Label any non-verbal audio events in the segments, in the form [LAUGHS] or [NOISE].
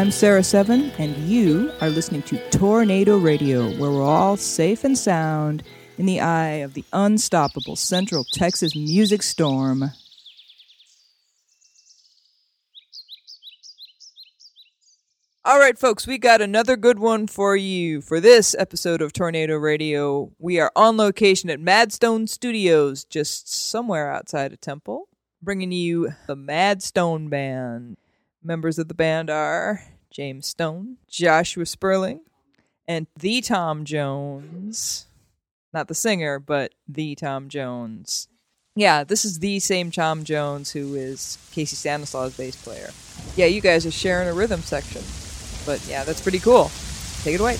I'm Sarah Seven, and you are listening to Tornado Radio, where we're all safe and sound in the eye of the unstoppable Central Texas music storm. All right, folks, we got another good one for you. For this episode of Tornado Radio, we are on location at Madstone Studios, just somewhere outside of Temple, bringing you the Madstone Band. Members of the band are James Stone, Joshua Sperling, and the Tom Jones. Not the singer, but the Tom Jones. Yeah, this is the same Tom Jones who is Casey Stanislaus' bass player. Yeah, you guys are sharing a rhythm section. But yeah, that's pretty cool. Take it away.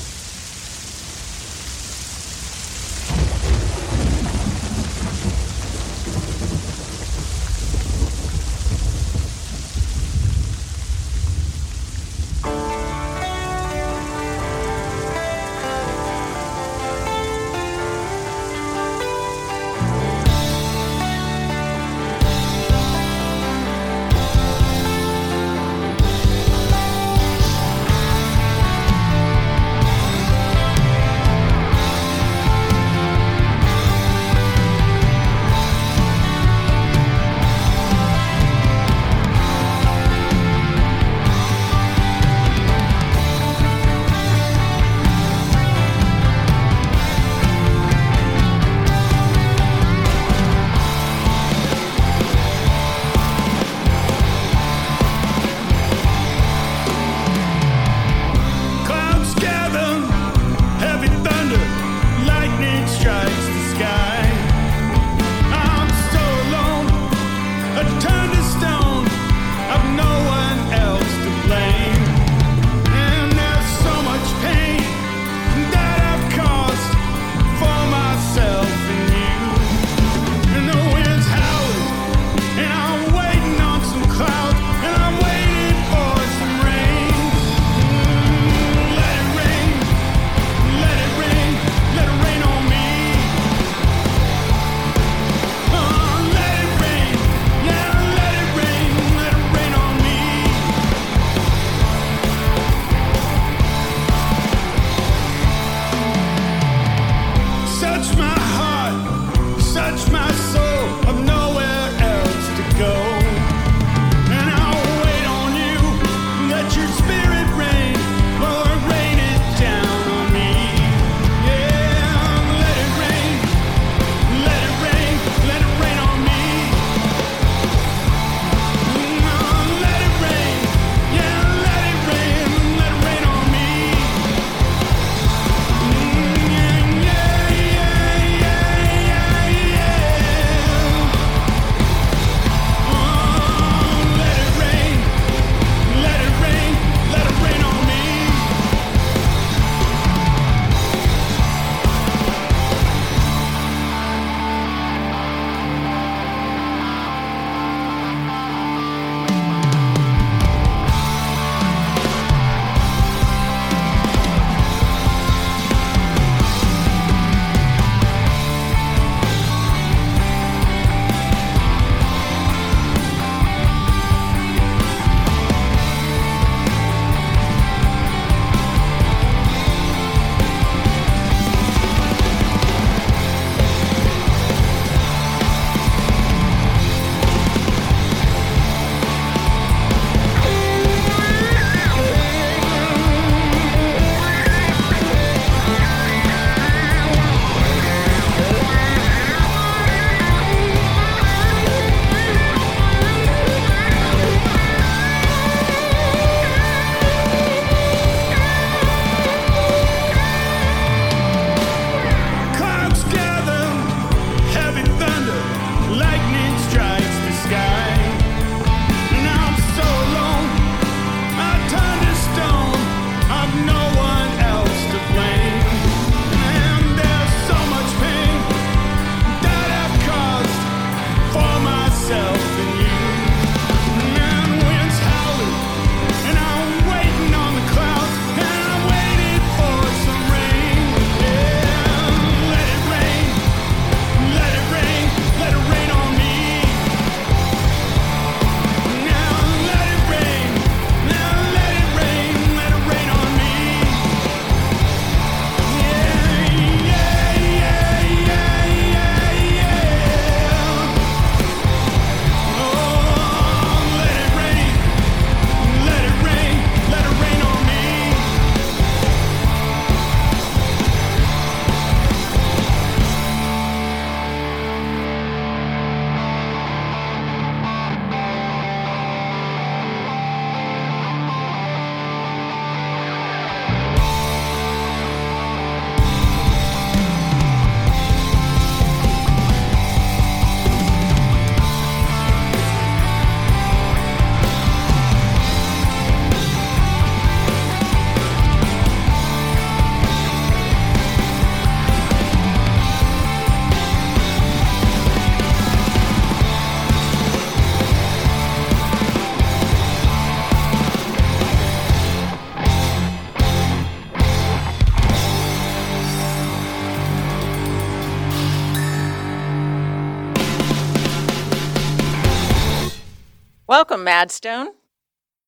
Madstone.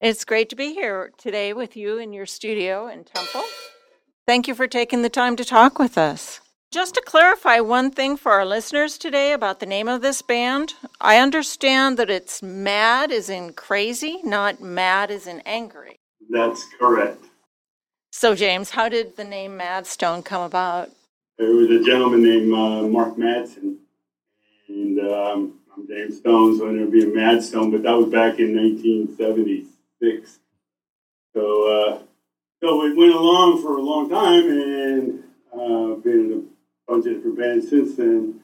It's great to be here today with you in your studio in Temple. Thank you for taking the time to talk with us. Just to clarify one thing for our listeners today about the name of this band, I understand that it's mad as in crazy, not mad as in angry. That's correct. So, James, how did the name Madstone come about? There was a gentleman named uh, Mark Madsen, and um, James Stone, so I ended up being Madstone, but that was back in 1976. So, uh, so it went along for a long time, and uh, been in a bunch of different bands since then.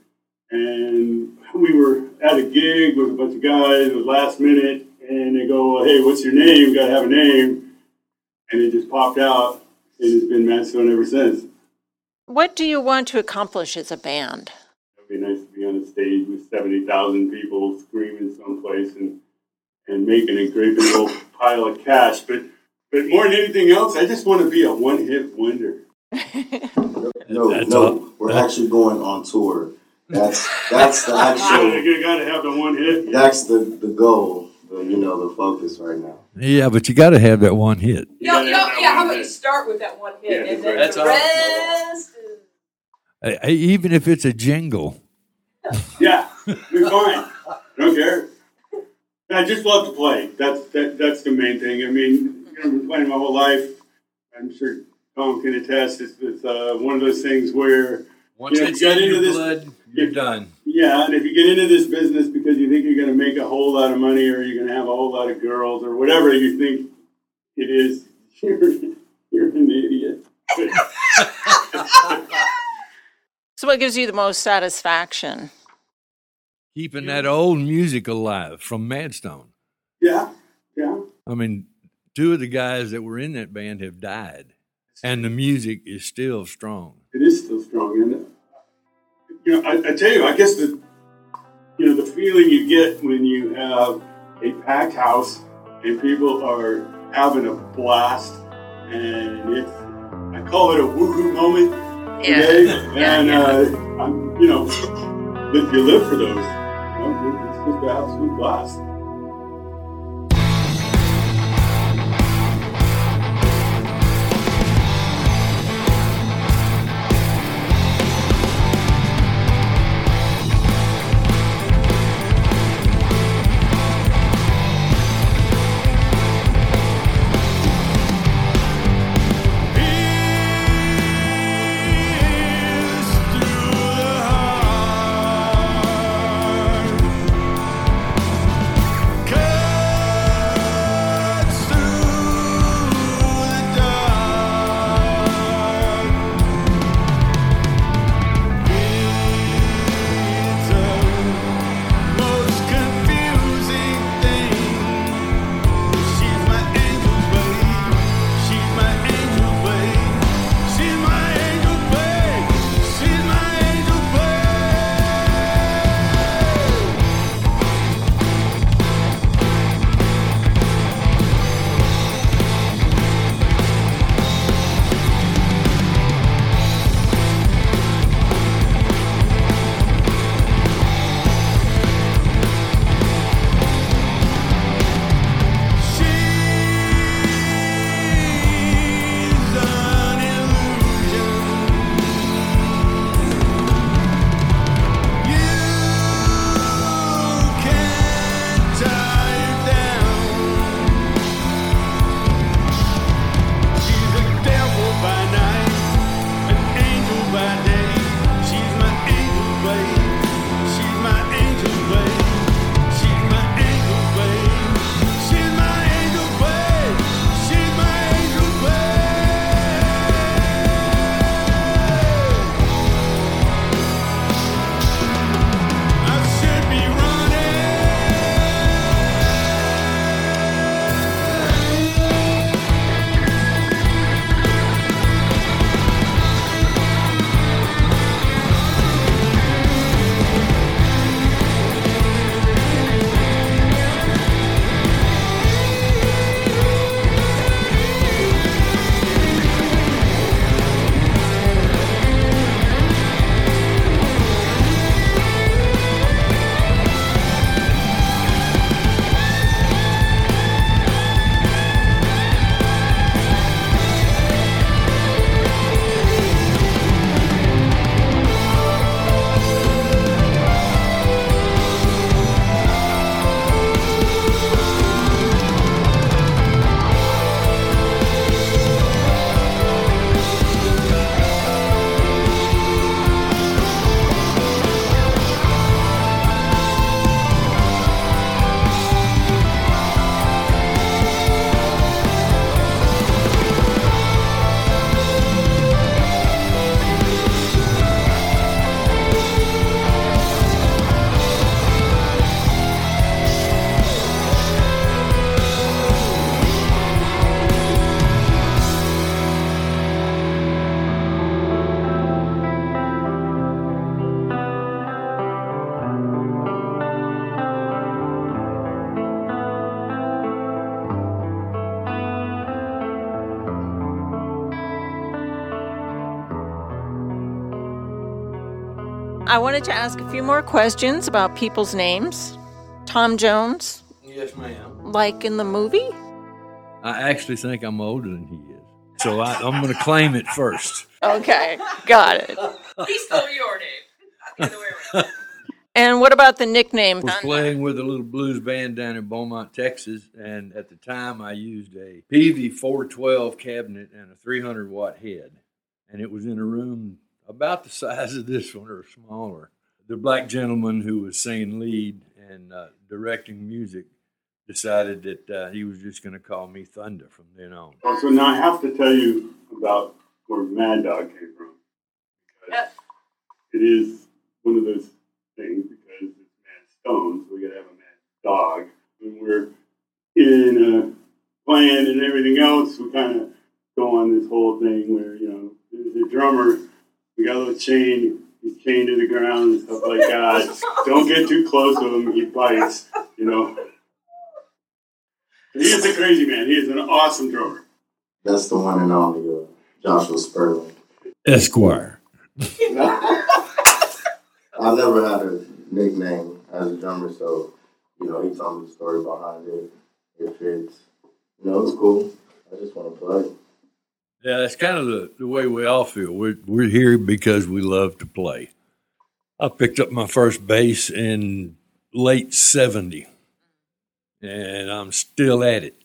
And we were at a gig with a bunch of guys. It was last minute, and they go, "Hey, what's your name? Got to have a name." And it just popped out, and it's been Mad Stone ever since. What do you want to accomplish as a band? 70,000 people screaming someplace and, and making a great big old pile of cash. But, but more than anything else, I just want to be a one hit wonder. [LAUGHS] no, no, we're actually going on tour. That's that's the [LAUGHS] actual. you got to have the one hit. That's the the goal. The, you know the focus right now. Yeah, but you got to have that one hit. No, yeah. How about you start with that one hit, yeah, and then the that's rest. Even if it's a jingle. yeah, we're fine. I don't care. I just love to play. That's that, that's the main thing. I mean, you know, I've been playing my whole life. I'm sure Tom can attest. It's, it's uh, one of those things where Once Yeah, it's get in into your this- blood, you're done. Yeah, and if you get into this business because you think you're going to make a whole lot of money or you're going to have a whole lot of girls or whatever you think it is, [LAUGHS] you're, you're an idiot. [LAUGHS] So, what gives you the most satisfaction? Keeping that old music alive from Madstone. yeah, yeah. I mean, two of the guys that were in that band have died, and the music is still strong. It is still strong. And, you know, I, I tell you, I guess the, you know, the feeling you get when you have a packed house and people are having a blast and it's, I call it a woohoo moment. Okay? [LAUGHS] Yeah, and yeah. Uh, I'm, you know, [LAUGHS] live, you live for those. You know, it's just wanted to ask a few more questions about people's names. Tom Jones, Yes, ma'am. like in the movie? I actually think I'm older than he is. So I, I'm going to claim it first. Okay, got it. He stole your name. Not the other way around. [LAUGHS] And what about the nickname? I was playing with a little blues band down in Beaumont, Texas, and at the time I used a PV 412 cabinet and a 300 watt head, and it was in a room about the size of this one or smaller. The black gentleman who was singing lead and uh, directing music decided that uh, he was just going to call me Thunder from then on. Oh, so now I have to tell you about where Mad Dog came from. Because it is one of those things because it's Mad Stone, so we got to have a Mad Dog. When we're in a plan and everything else, we kind of go on this whole thing where, you know, there's a drummer, we got a little chain, he's chained to the ground and stuff like that. Don't get too close to him, he bites, you know. He is a crazy man. He is an awesome drummer. That's the one and only uh, Joshua Sperling. Esquire. [LAUGHS] I never had a nickname as a drummer, so you know he told me the story behind it. If it's, You know, it's cool. I just want to play. Yeah, that's kind of the, the way we all feel. We're, we're here because we love to play. I picked up my first bass in late 70, and I'm still at it.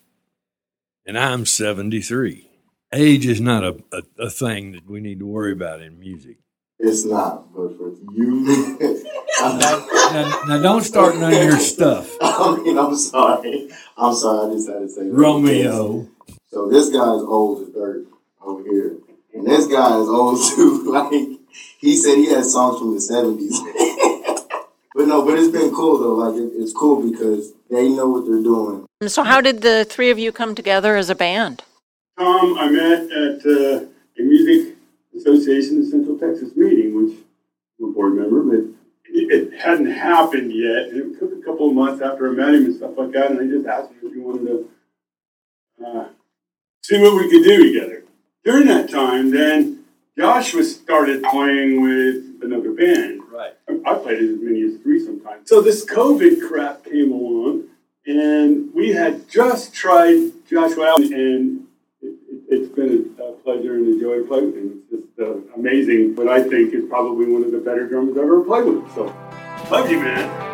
And I'm 73. Age is not a, a, a thing that we need to worry about in music. It's not, but for you, I'm [LAUGHS] Now, now don't start none of your stuff. [LAUGHS] I mean, I'm sorry. I'm sorry. I just had to say that. Romeo. So this guy is old as dirt over here, and this guy is old [LAUGHS] too. like he said, he had songs from the '70s. [LAUGHS] but no, but it's been cool though. Like it, it's cool because they know what they're doing. So, how did the three of you come together as a band? Tom, I met at uh, a music association in Central Texas meeting, which I'm a board member, but it, it hadn't happened yet. And it took a couple of months after I met him and stuff like that, and I just asked him if he wanted to uh, see what we could do together. During that time, then Joshua started playing with another band. Right. I played as many as three sometimes. So this COVID crap came along, and we had just tried Joshua out, and it, it's been a, pleasure and a joy to play with him. It's just uh, amazing. But I think is probably one of the better drummers I've ever played with. So, love you, man.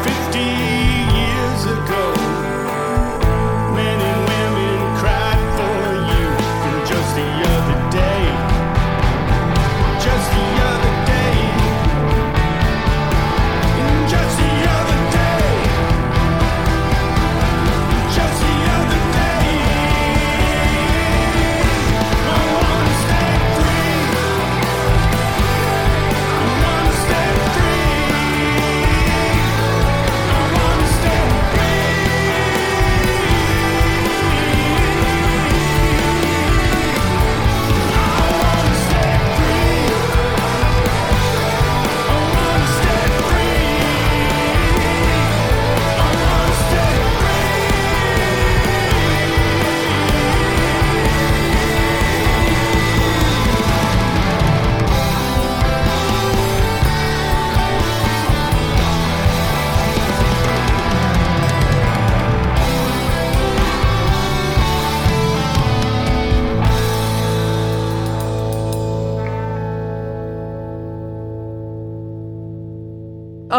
15.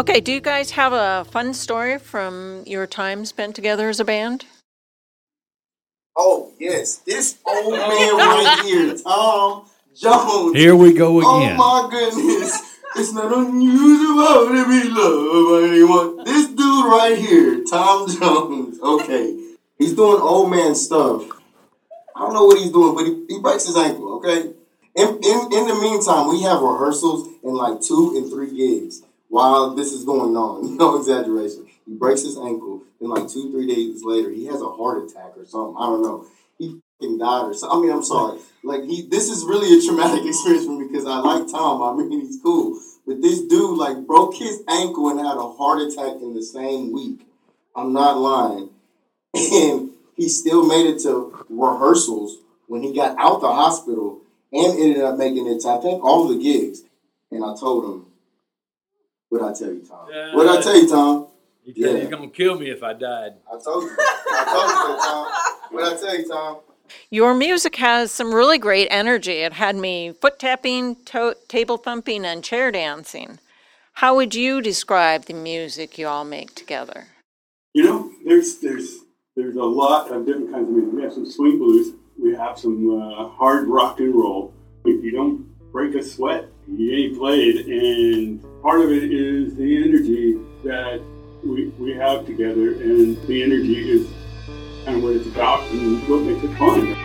Okay, do you guys have a fun story from your time spent together as a band? Oh yes, this old man right [LAUGHS] here, Tom Jones. Here we go oh, again. Oh my goodness. It's not unusual to be loved by anyone. This dude right here, Tom Jones, okay, he's doing old man stuff. I don't know what he's doing, but he, he breaks his ankle, okay? In, in, in the meantime, we have rehearsals and like two and three gigs while this is going on. [LAUGHS] No exaggeration. He breaks his ankle, then like two, three days later, he has a heart attack or something. I don't know. He fucking died or something. I mean, I'm sorry. Like he, this is really a traumatic [LAUGHS] experience for me because I like Tom. I mean, he's cool, but this dude like broke his ankle and had a heart attack in the same week. I'm not lying, [LAUGHS] and he still made it to rehearsals when he got out the hospital and ended up making it to I think all the gigs. And I told him, "What I tell you, Tom? What I tell you, Tom? He said Yeah. he's gonna kill me if I died. I told you. I told you, Tom. What I tell you, Tom? Your music has some really great energy. It had me foot tapping, to- table thumping, and chair dancing. How would you describe the music you all make together? You know, there's there's there's a lot of different kinds of music. We have some swing blues. We have some uh, hard rock and roll. If you don't break a sweat, ain't played. And part of it is the energy that we, we have together, and the energy is kind of what it's about and what makes it fun.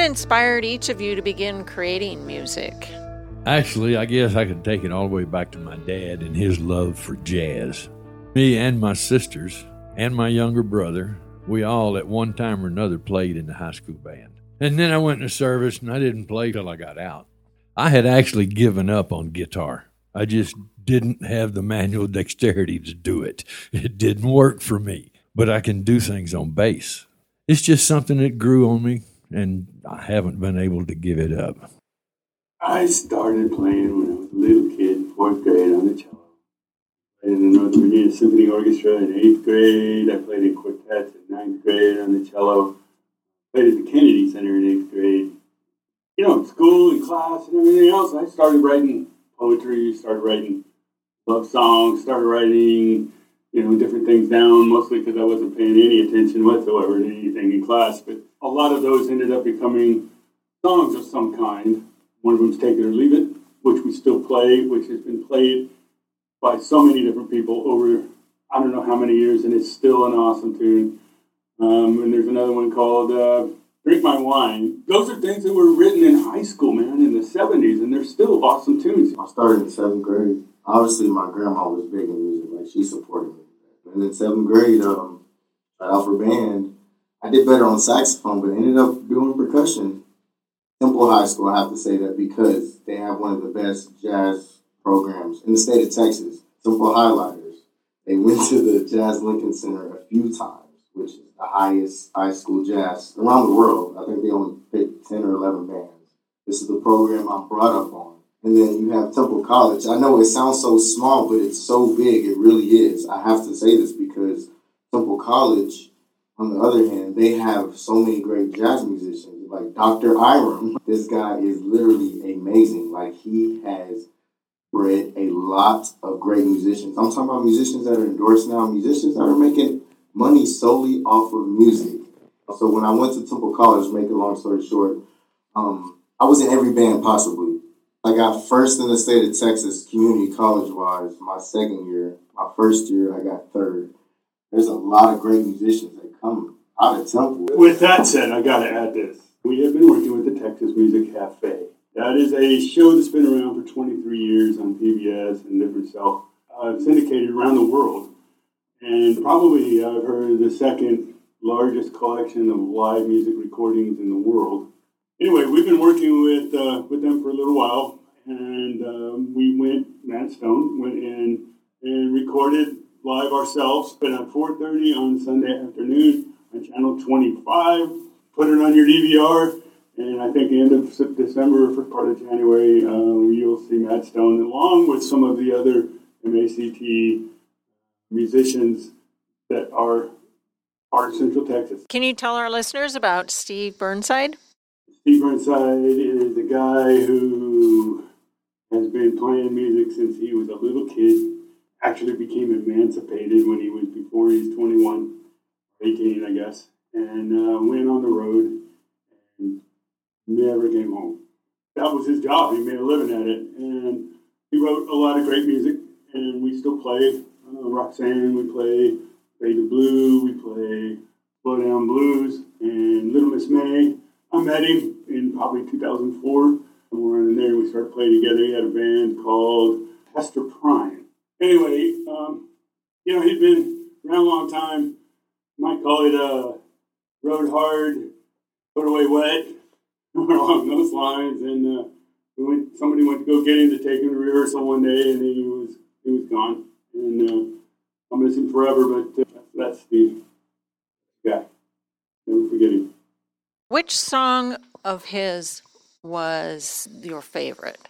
Inspired each of you to begin creating music? Actually, I guess I could take it all the way back to my dad and his love for jazz. Me and my sisters and my younger brother, we all at one time or another played in the high school band. And then I went into service and I didn't play till I got out. I had actually given up on guitar. I just didn't have the manual [LAUGHS] dexterity to do it. It didn't work for me. But I can do things on bass. It's just something that grew on me, and I haven't been able to give it up. I started playing when I was a little kid, fourth grade on the cello. Played in the North Virginia Symphony Orchestra in eighth grade. I played in quartets in ninth grade on the cello. Played at the Kennedy Center in eighth grade. You know, school and class and everything else. I started writing poetry, started writing love songs, started writing, you know, different things down, mostly because I wasn't paying any attention whatsoever to anything in class. But a lot of those ended up becoming songs of some kind. One of them's Take It or Leave It, which we still play, which has been played by so many different people over I don't know how many years, and it's still an awesome tune. Um, and there's another one called uh, Drink My Wine. Those are things that were written in high school, man, in the 70s, and they're still awesome tunes. I started in seventh grade. Obviously, my grandma was big in music. Like she supported me. And in seventh grade, um, out for band. I did better on saxophone, but I ended up doing percussion. Temple High School, I have to say that because they have one of the best jazz programs in the state of Texas. Temple Highlighters. They went to the Jazz Lincoln Center a few times, which is the highest high school jazz around the world. I think they only picked 10 or 11 bands. This is the program I'm brought up on. And then you have Temple College. I know it sounds so small, but it's so big. It really is. I have to say this because Temple College, on the other hand, they have so many great jazz musicians. Like Dr. Iram, this guy is literally amazing. Like he has bred a lot of great musicians. I'm talking about musicians that are endorsed now, musicians that are making money solely off of music. So when I went to Temple College, make a long story short, um, I was in every band possibly. I got first in the state of Texas, community college wise, my second year. My first year, I got third. There's a lot of great musicians come out of Temple. With that said, I got to add this. We have been working with the Texas Music Cafe. That is a show that's been around for 23 years on PBS and different self uh, syndicated around the world. And probably I've heard the second largest collection of live music recordings in the world. Anyway, we've been working with uh, with them for a little while, and um, we went. Madstone went in and recorded live ourselves, but at 4:30 on Sunday afternoon on Channel 25. Put it on your DVR, and I think the end of December, first part of January, uh, you'll see Madstone along with some of the other MACT musicians that are are in Central Texas. Can you tell our listeners about Steve Burnside? Steve Burnside is a guy who has been playing music since he was a little kid. Actually became emancipated when he was before he was 21, 18, I guess, and uh, went on the road and never came home. That was his job. He made a living at it, and he wrote a lot of great music. And we still play uh, Roxanne. We play Fade to Blue. We play Slow Down Blues and Little Miss May. I met him in probably 2004. We were in there and we started playing together. He had a band called Hester Prime. Anyway, um, you know, he'd been around a long time. Might call it uh, rode hard, put away wet, or [LAUGHS] along those lines. And uh, when somebody went to go get him to take him to rehearsal one day, and he was he was gone. And uh, I'll miss him forever, but uh, that's the guy. Never forget him. Which song of his was your favorite?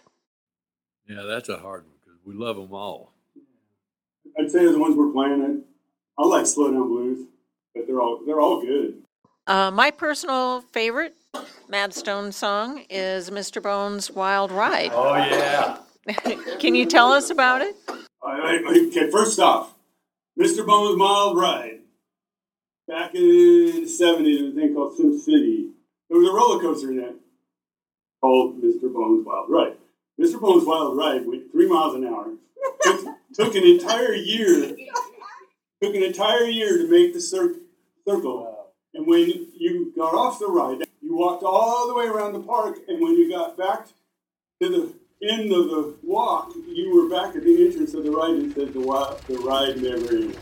Yeah, that's a hard one because we love them all. I'd say the ones we're playing. I, I like Slow Down Blues, but they're all they're all good. Uh, my personal favorite Madstone song is Mr. Bones' Wild Ride. Oh yeah. [LAUGHS] Can you tell us about it? I, I, okay, first off, Mr. Bones Wild Ride. Back in the 70s, there was a thing called Sim City. There was a roller coaster in it called Mr. Bones Wild Ride. Mr. Bones Wild Ride went three miles an hour. Took, took an entire year. Took an entire year to make the cir- circle. And when you got off the ride, you walked all the way around the park. And when you got back to the end of the walk, you were back at the entrance of the ride and said the, the ride never ends.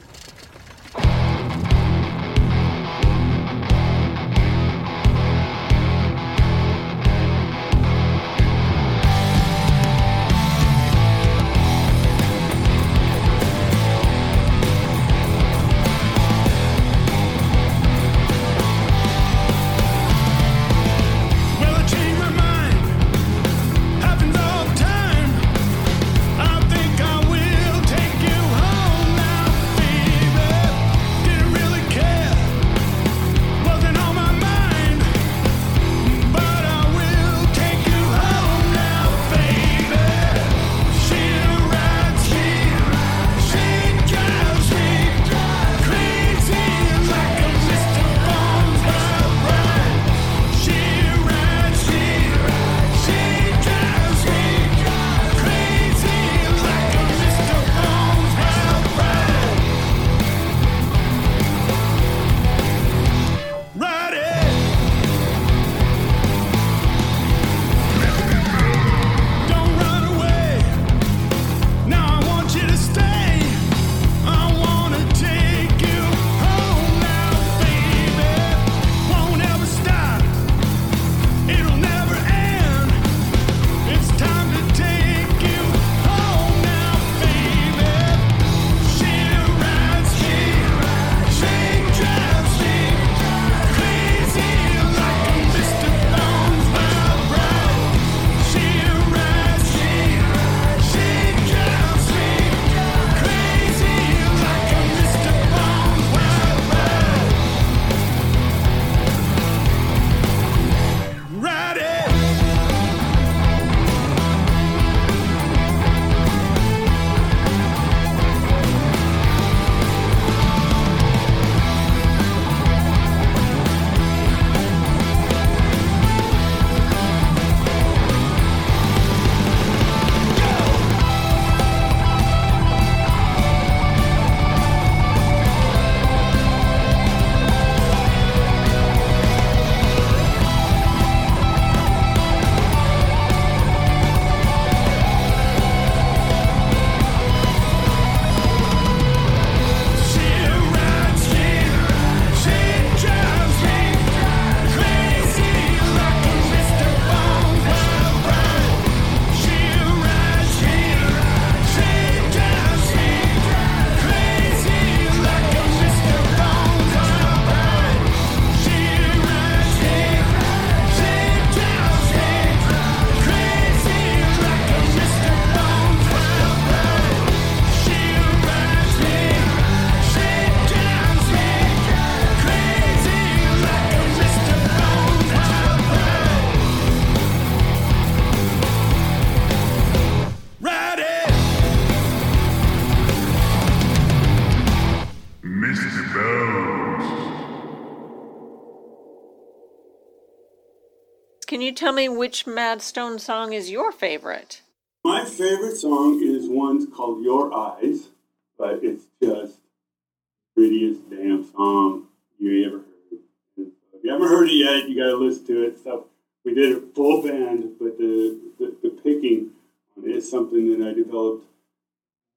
Tell me which Madstone song is your favorite? My favorite song is one called Your Eyes, but it's just the prettiest damn song you ever heard. And if you haven't heard it yet, you got to listen to it. So we did it full band, but the, the, the picking on it is something that I developed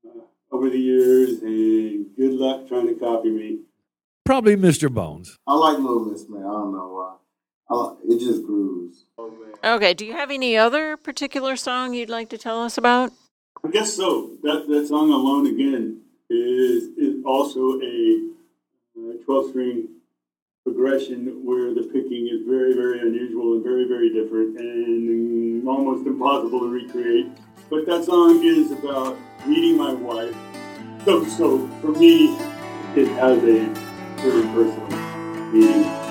uh, over over the years, and good luck trying to copy me. Probably Mr. Bones. I like Little Miss, man. I don't know why. I it just grooves. Oh, okay, do you have any other particular song you'd like to tell us about? I guess so. That that song "Alone Again" is is also a uh, twelve string progression where the picking is very very unusual and very very different and almost impossible to recreate. But that song is about meeting my wife. So so for me, it has a very personal meaning.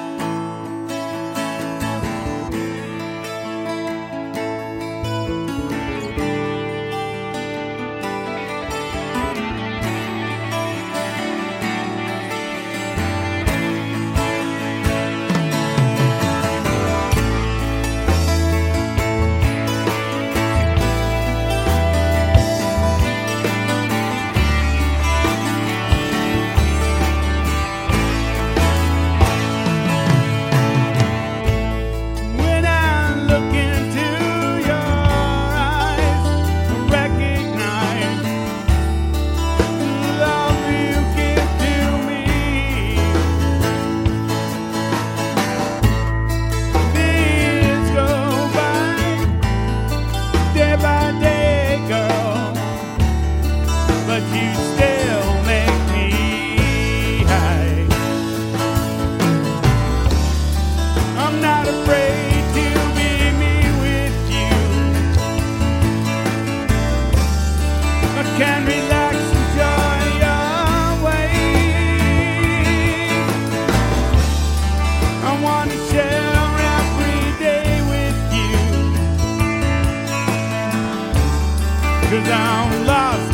Cause I'm lost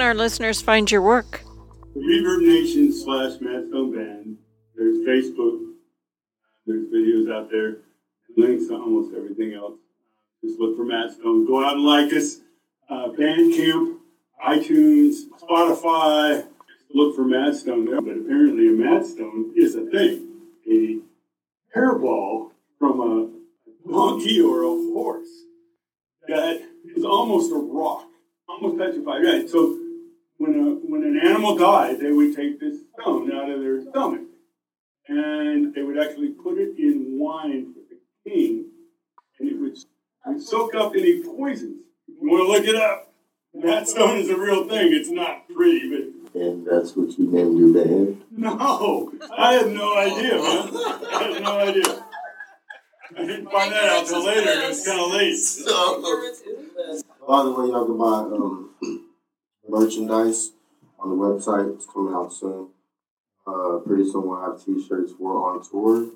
can our listeners find your work? ReverbNation slash Madstone Band. There's Facebook. There's videos out there. Links to almost everything else. Just look for Madstone. Go out and like us. Uh, Bandcamp, iTunes, Spotify. Look for Madstone there. But apparently a Madstone is a thing. A hairball from a monkey or a horse that is almost a rock, almost petrified. Right. So when a when an animal died, they would take this stone out of their stomach, and they would actually put it in wine for the king, and it would, would soak up any poisons. You want to look it up? That stone is a real thing. It's not pretty, but And that's what you named your band? no, I had no idea, man. I had no idea. I didn't find that out till later. and It was kind of late. By the way, y'all can buy um, merchandise on the website. It's coming out soon. Uh, pretty soon we'll have t-shirts. We're on tour.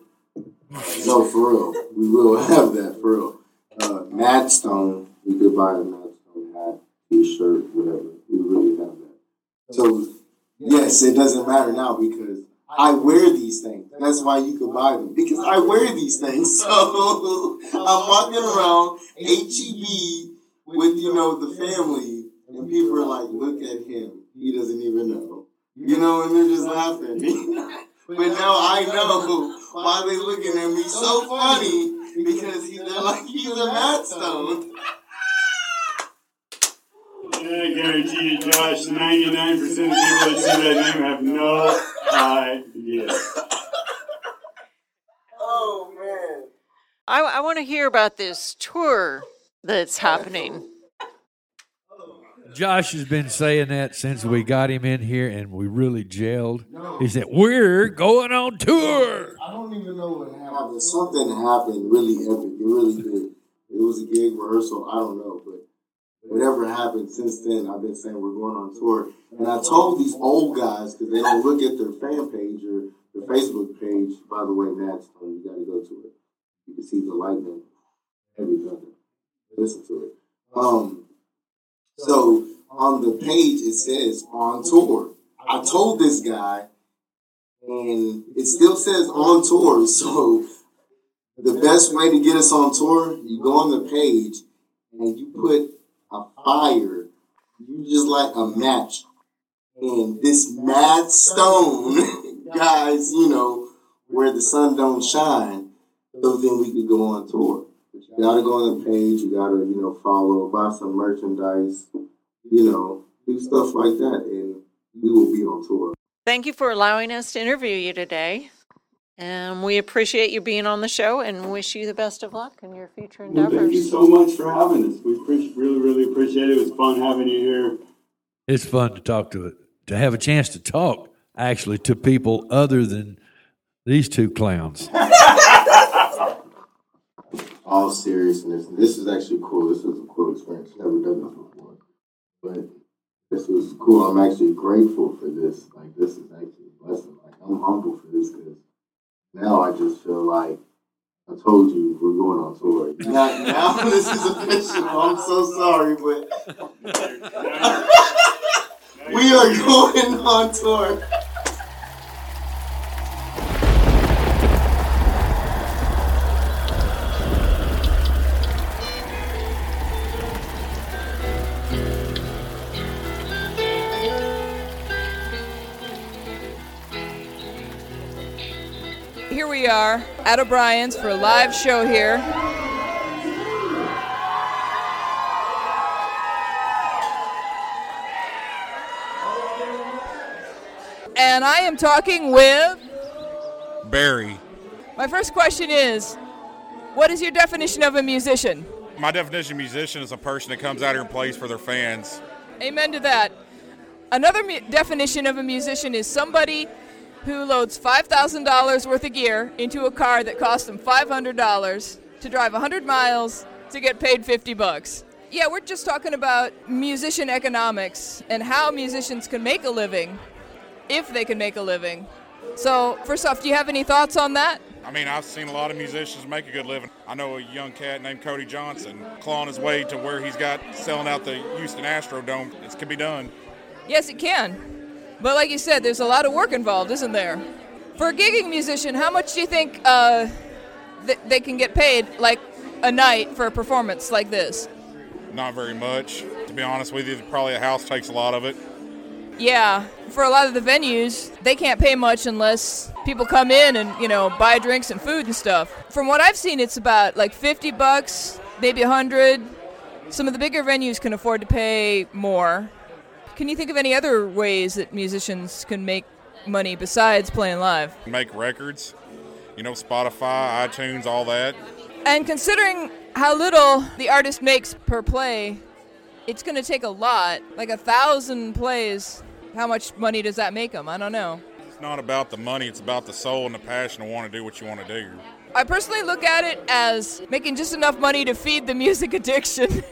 No, for real. We will [LAUGHS] have that, for real. Uh, Madstone, you could buy a Madstone hat, t-shirt, whatever. We really have that. So, yes, it doesn't matter now because I wear these things. That's why you could buy them. Because I wear these things. [LAUGHS] So, I'm walking around HEB with, you know, the family, and people are like, look at him. He doesn't even know. You know, and they're just laughing. [LAUGHS] [LAUGHS] but now I know [LAUGHS] why they're looking at me so funny because he, they're like, he's a Madstone. I guarantee you, Josh, 99% of people that see that name have no idea. Oh, man. I, I want to hear about this tour that's happening. Josh has been saying that since we got him in here and we really gelled. He said, We're going on tour. I don't even know what happened. Something happened really epic. It really did. It was a gig rehearsal. I don't know, but whatever happened since then, I've been saying we're going on tour. And I told these old guys because they don't look at their fan page or their Facebook page. By the way, Madstone, you got to go to it. You can see the lightning, thunder. Listen to it. Um. So on the page it says on tour. I told this guy and it still says on tour. [LAUGHS] So the best way to get us on tour, you go on the page and you put a fire, you just like a match, and this mad stone, [LAUGHS] guys, you know, where the sun don't shine. So then we could go on tour. But you gotta go on the page. You gotta, you know, follow, buy some merchandise, you know, do stuff like that, and we will be on tour. Thank you for allowing us to interview you today. And we appreciate you being on the show and wish you the best of luck in your future Well, thank you so much for having us. We appreciate, really, really appreciate it. It was fun having you here. It's fun to talk to it, to have a chance to talk actually to people other than these two clowns. [LAUGHS] all seriousness, and this is actually cool. This was a cool experience. Never done this before, but this was cool. I'm actually grateful for this. Like this is actually a blessing. Like I'm humble for this because now I just feel like I told you we're going on tour. [LAUGHS] Now, now [LAUGHS] this is official. I'm so sorry, but [LAUGHS] we are going on tour. We are at O'Brien's for a live show here. And I am talking with. Barry. My first question is What is your definition of a musician? My definition of musician is a person that comes out here and plays for their fans. Amen to that. Another mu- definition of a musician is somebody who loads $5,000 worth of gear into a car that costs them $500 to drive 100 miles to get paid 50 bucks. Yeah, we're just talking about musician economics and how musicians can make a living if they can make a living. So, first off, do you have any thoughts on that? I mean, I've seen a lot of musicians make a good living. I know a young cat named Cody Johnson clawing his way to where he's got selling out the Houston Astrodome. It can be done. Yes, it can. But like you said, there's a lot of work involved, isn't there? For a gigging musician, how much do you think uh, th- they can get paid, like a night for a performance like this? Not very much. To be honest with you, probably a house takes a lot of it. Yeah, for a lot of the venues, they can't pay much unless people come in and, you know, buy drinks and food and stuff. From what I've seen, it's about like 50 bucks, maybe 100. Some of the bigger venues can afford to pay more. Can you think of any other ways that musicians can make money besides playing live? Make records, you know, Spotify, iTunes, all that. And considering how little the artist makes per play, it's going to take a lot. Like a thousand plays. How much money does that make them? I don't know. It's not about the money, it's about the soul and the passion to want to do what you want to do. I personally look at it as making just enough money to feed the music [LAUGHS] addiction.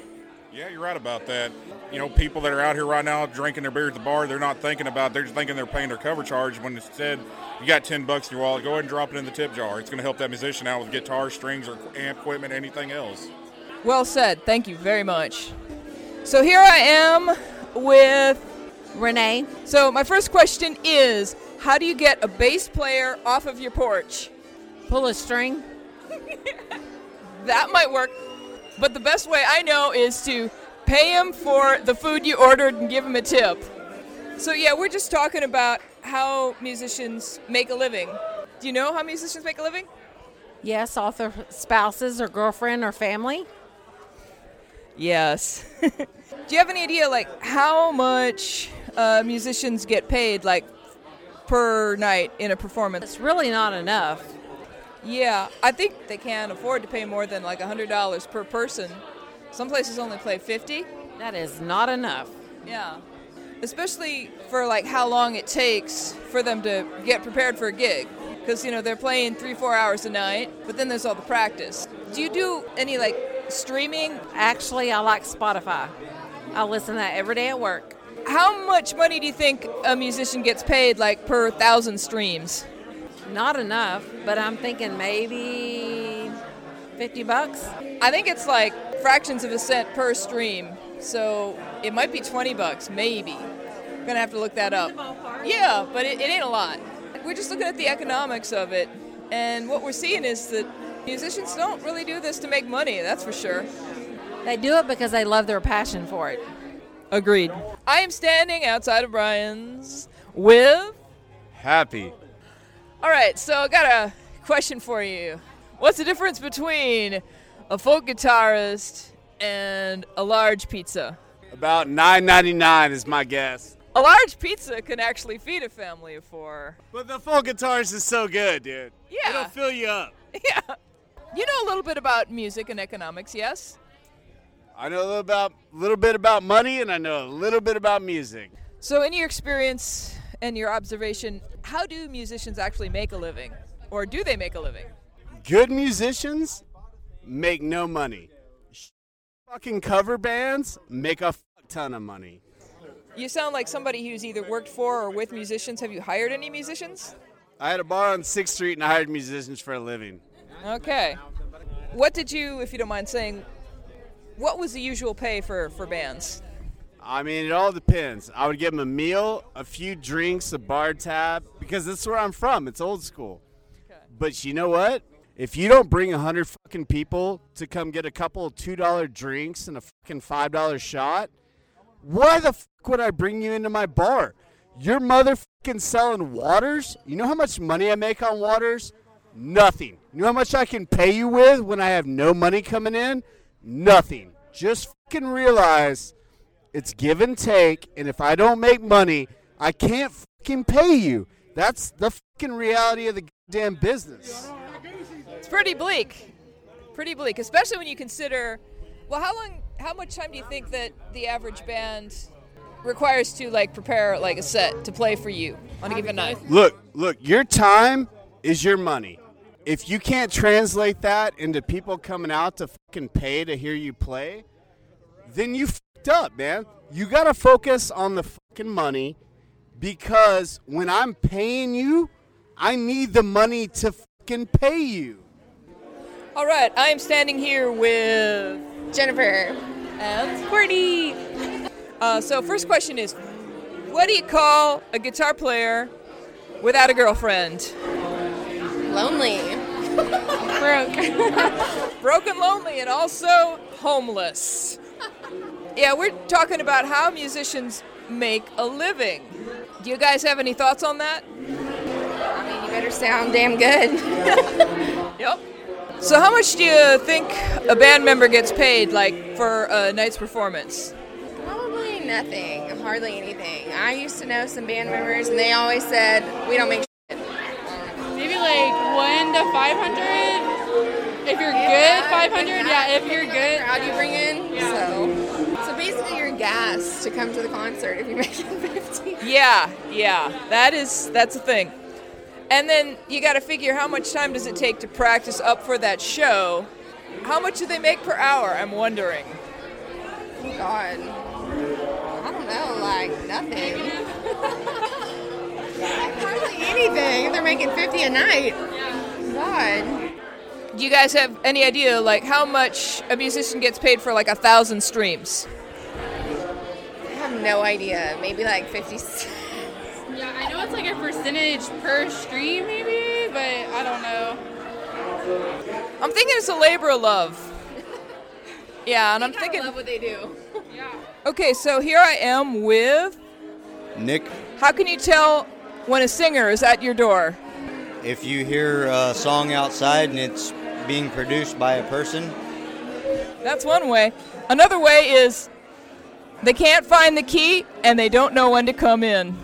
Yeah, you're right about that. You know, people that are out here right now drinking their beer at the bar, they're not thinking about. They're just thinking they're paying their cover charge. When instead, you got ten bucks in your wallet, go ahead and drop it in the tip jar. It's going to help that musician out with guitar, strings, or amp equipment, anything else. well said. Thank you very much. So here I am with. Renee, So my first question is how do you get a bass player off of your porch? pull a string. [LAUGHS] That might work. But the best way I know is to pay him for the food you ordered and give him a tip. So, yeah, we're just talking about how musicians make a living. Do you know how musicians make a living? Yes, off their spouses or girlfriend or family. Yes. [LAUGHS] Do you have any idea, like, how much uh, musicians get paid, like, per night in a performance? It's really not enough. Yeah, I think they can't afford to pay more than like $100 per person. Some places only play 50 That is not enough. Yeah. Especially for like how long it takes for them to get prepared for a gig. Because, you know, they're playing three, four hours a night, but then there's all the practice. Do you do any like streaming? Actually, I like Spotify. I listen to that every day at work. How much money do you think a musician gets paid like per thousand streams? Not enough, but I'm thinking maybe 50 bucks. I think it's like fractions of a cent per stream. So it might be 20 bucks, maybe. I'm gonna have to look that up. Yeah, but it, it ain't a lot. We're just looking at the economics of it, and what we're seeing is that musicians don't really do this to make money, that's for sure. They do it because they love their passion for it. Agreed. I am standing outside O'Brien's with. Happy. All right, so I got a question for you. What's the difference between a folk guitarist and a large pizza? About nine ninety nine is my guess. A large pizza can actually feed a family of four. But the folk guitarist is so good, dude. Yeah. It'll fill you up. [LAUGHS] Yeah. You know a little bit about music and economics, yes? I know a little about little bit about money and I know a little bit about music. So, in your experience and your observation, how do musicians actually make a living? Or do they make a living? Good musicians make no money. Fucking cover bands make a fuck ton of money. You sound like somebody who's either worked for or with musicians. Have you hired any musicians? I had a bar on Sixth Street and I hired musicians for a living. Okay. What did you, if you don't mind saying, what was the usual pay for, for bands? I mean, it all depends. I would give them a meal, a few drinks, a bar tab, because that's where I'm from. It's old school. But you know what? If you don't bring a hundred fucking people to come get a couple of two dollar drinks and a fucking five dollar shot, why the fuck would I bring you into my bar? You're motherfucking selling waters. You know how much money I make on waters? Nothing. You know how much I can pay you with when I have no money coming in? Nothing. Just fucking realize it's give and take, and if I don't make money, I can't fucking pay you. That's the fucking reality of the goddamn business. It's pretty bleak. Pretty bleak, especially when you consider, well, how long, how much time do you think that the average band requires to like prepare like a set to play for you on a given night? Look, look, your time is your money. If you can't translate that into people coming out to fucking pay to hear you play, then you fucked up, man. You gotta focus on the fucking money because when I'm paying you, I need the money to fucking pay you. All right, I am standing here with Jennifer. and Courtney. Uh, so first question is, what do you call a guitar player without a girlfriend? Lonely. [LAUGHS] Broke. [LAUGHS] Broken, lonely, and also homeless. Yeah, we're talking about how musicians make a living. Do you guys have any thoughts on that? I mean, you better sound damn good. [LAUGHS] Yep. So, how much do you think a band member gets paid, like for a night's performance? Probably nothing. Hardly anything. I used to know some band members, and they always said, we don't make shit. Maybe like one to five hundred. If you're good, five hundred. Yeah, if you're good. Crowd you bring in. So, so basically, your gas to come to the concert if you're making [LAUGHS] 50. Yeah, yeah, that is that's a thing. And then you got to figure how much time does it take to practice up for that show? How much do they make per hour? I'm wondering. Oh, God. I don't know, like nothing. [LAUGHS] Hardly anything. They're making 50 a night. God. Do you guys have any idea, like how much a musician gets paid for like a thousand streams? I have no idea. Maybe like 50. Yeah, I know it's like a percentage per stream, maybe, but I don't know. I'm thinking it's a labor of love. [LAUGHS] Yeah, and I'm I thinking. love what they do. yeah. Okay, so here I am with. Nick, How can you tell when a singer is at your door? if you hear a song outside and it's being produced by a person, That's one way. Another way is they can't find the key and they don't know when to come in.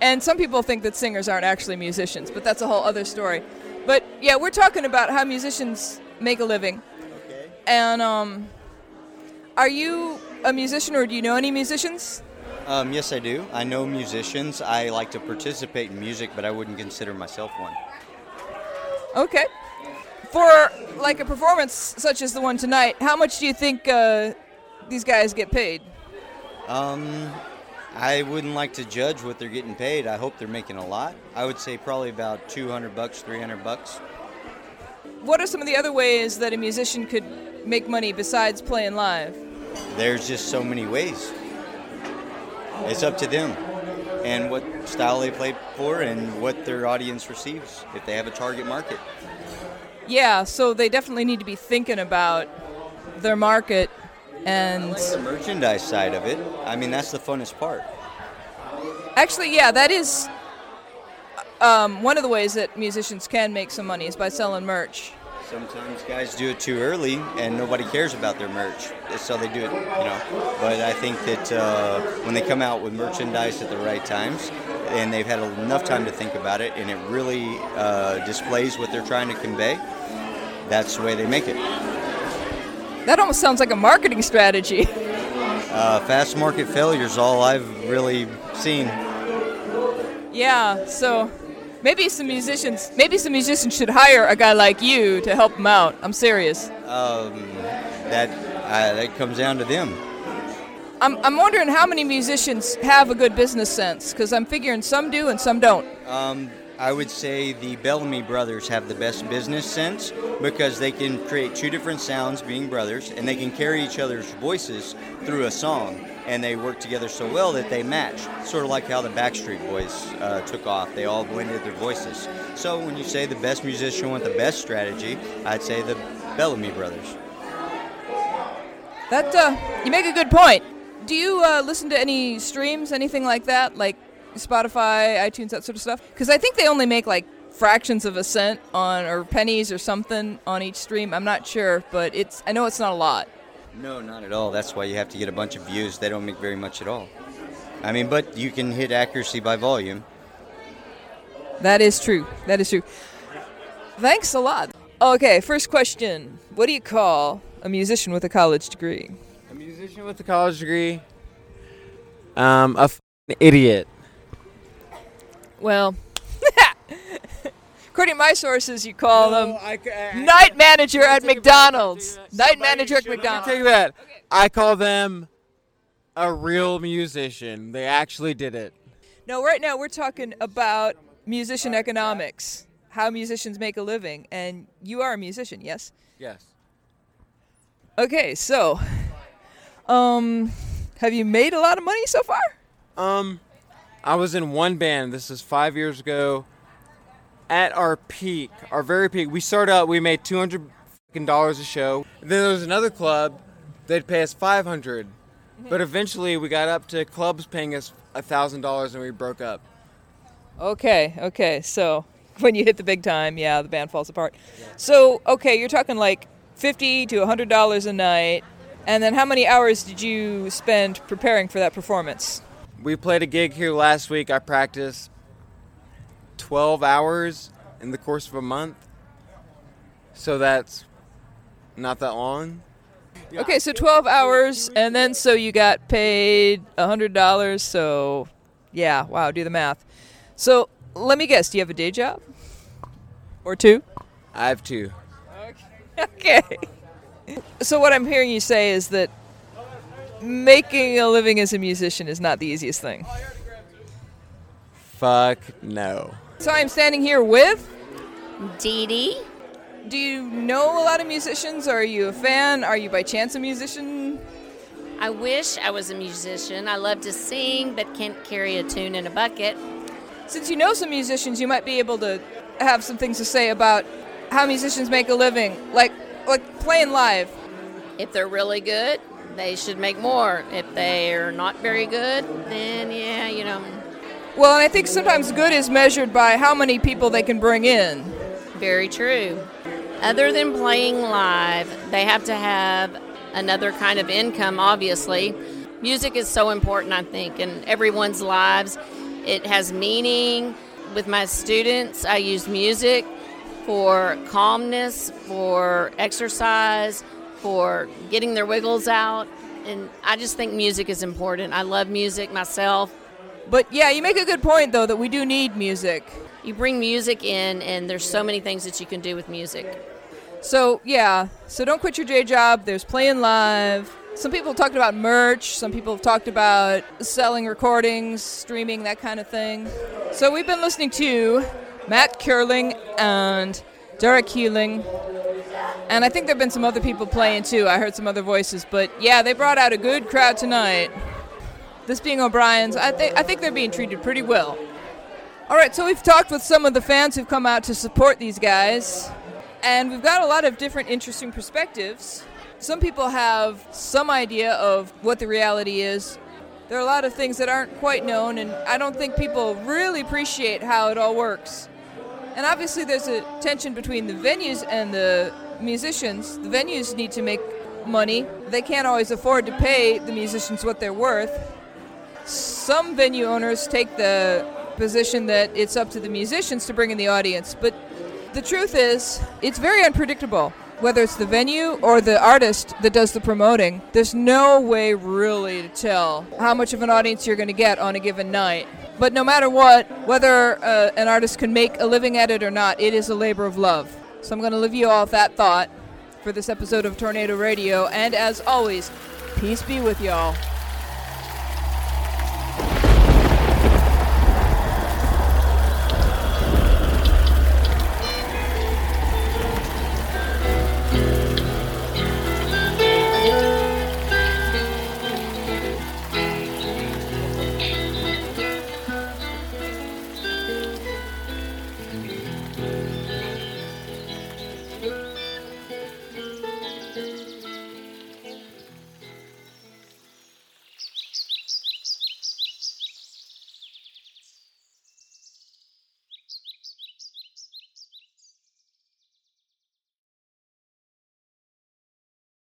And some people think that singers aren't actually musicians, but that's a whole other story. But yeah, we're talking about how musicians make a living. Okay. And um, are you a musician or do you know any musicians? um, yes, I do. I know musicians. I like to participate in music, but I wouldn't consider myself one. Okay. For like a performance such as the one tonight, how much do you think uh, these guys get paid? Um, I wouldn't like to judge what they're getting paid. I hope they're making a lot. I would say probably about 200 bucks, 300 bucks. What are some of the other ways that a musician could make money besides playing live? There's just so many ways. It's up to them and what style they play for and what their audience receives if they have a target market. Yeah, so they definitely need to be thinking about their market and like The merchandise side of it, I mean, that's the funnest part. actually, yeah, that is um, one of the ways that musicians can make some money is by selling merch. Sometimes guys do it too early and nobody cares about their merch, so they do it, you know. But I think that uh, when they come out with merchandise at the right times and they've had enough time to think about it and it really uh, displays what they're trying to convey, that's the way they make it. That almost sounds like a marketing strategy. [LAUGHS] Uh, fast market failure is all I've really seen. yeah, so maybe some musicians, maybe some musicians should hire a guy like you to help them out. I'm serious. Um, that uh, that comes down to them. I'm, I'm wondering how many musicians have a good business sense because I'm figuring some do and some don't. Um, I would say the Bellamy brothers have the best business sense because they can create two different sounds, being brothers, and they can carry each other's voices through a song. And they work together so well that they match, sort of like how the Backstreet Boys uh, took off. They all blended their voices. So when you say the best musician with the best strategy, I'd say the Bellamy brothers. That uh, you make a good point. Do you uh, listen to any streams, anything like that, like Spotify, iTunes, that sort of stuff? Because I think they only make like fractions of a cent on, or pennies or something on each stream. I'm not sure, but it's I know it's not a lot. No, not at all. That's why you have to get a bunch of views. They don't make very much at all. I mean, but you can hit accuracy by volume. That is true. That is true. Thanks a lot. Okay, first question. What do you call a musician with a college degree? A musician with a college degree. Um, a idiot. Well, [LAUGHS] according to my sources, you call them I c- I- night manager at take it back, I McDonald's. take it back. Night Somebody manager at should- let me McDonald's. Take that. I call them a real musician. They actually did it. No, right now we're talking about musician economics. how musicians make a living, and you are a musician, yes? Yes. Okay, so, um, have you made a lot of money so far? Um, I was in one band. This is five years ago. At our peak, our very peak, we started out. We made two hundred dollars a show. Then there was another club. They'd pay us five hundred, mm-hmm. but eventually we got up to clubs paying us thousand dollars, and we broke up. Okay, okay. So [LAUGHS] when you hit the big time, yeah, the band falls apart. So okay, you're talking like fifty to hundred dollars a night, and then how many hours did you spend preparing for that performance? We played a gig here last week. I practiced 12 hours in the course of a month. So that's not that long. Okay, so twelve hours, and then so you got paid hundred dollars. So yeah, wow, do the math. So let me guess, do you have a day job or two? I have two. [LAUGHS] Okay. So what I'm hearing you say is that making a living as a musician is not the easiest thing. Fuck no. So I'm standing here with Dee Dee. Do you know a lot of musicians? Are you a fan? Are you by chance a musician? I wish I was a musician. I love to sing, but can't carry a tune in a bucket. Since you know some musicians, you might be able to have some things to say about how musicians make a living, like like playing live. If they're really good, they should make more. If they're not very good, then yeah, you know, Well, and I think sometimes good is measured by how many people they can bring in. very true. Other than playing live, they have to have another kind of income, obviously. Music is so important, I think, in everyone's lives. It has meaning. With my students, I use music for calmness, for exercise, for getting their wiggles out. And I just think music is important. I love music myself. But yeah, you make a good point, though, that we do need music. You bring music in, and there's so many things that you can do with music. So yeah, so don't quit your day job. There's playing live. Some people have talked about merch. Some people have talked about selling recordings, streaming, that kind of thing. So we've been listening to Matt Curling and Derek Healing. And I think there have been some other people playing too. I heard some other voices, but yeah, they brought out a good crowd tonight. This being O'Brien's, I think I think they're being treated pretty well. All right, so we've talked with some of the fans who've come out to support these guys, and we've got a lot of different interesting perspectives. Some people have some idea of what the reality is. There are a lot of things that aren't quite known, and I don't think people really appreciate how it all works. And obviously, there's a tension between the venues and the musicians. The venues need to make money, they can't always afford to pay the musicians what they're worth. Some venue owners take the position that it's up to the musicians to bring in the audience, but the truth is, it's very unpredictable. Whether it's the venue or the artist that does the promoting, there's no way really to tell how much of an audience you're going to get on a given night. But no matter what, whether uh, an artist can make a living at it or not, it is a labor of love. So I'm going to leave you all with that thought for this episode of Tornado Radio. And as always, peace be with y'all.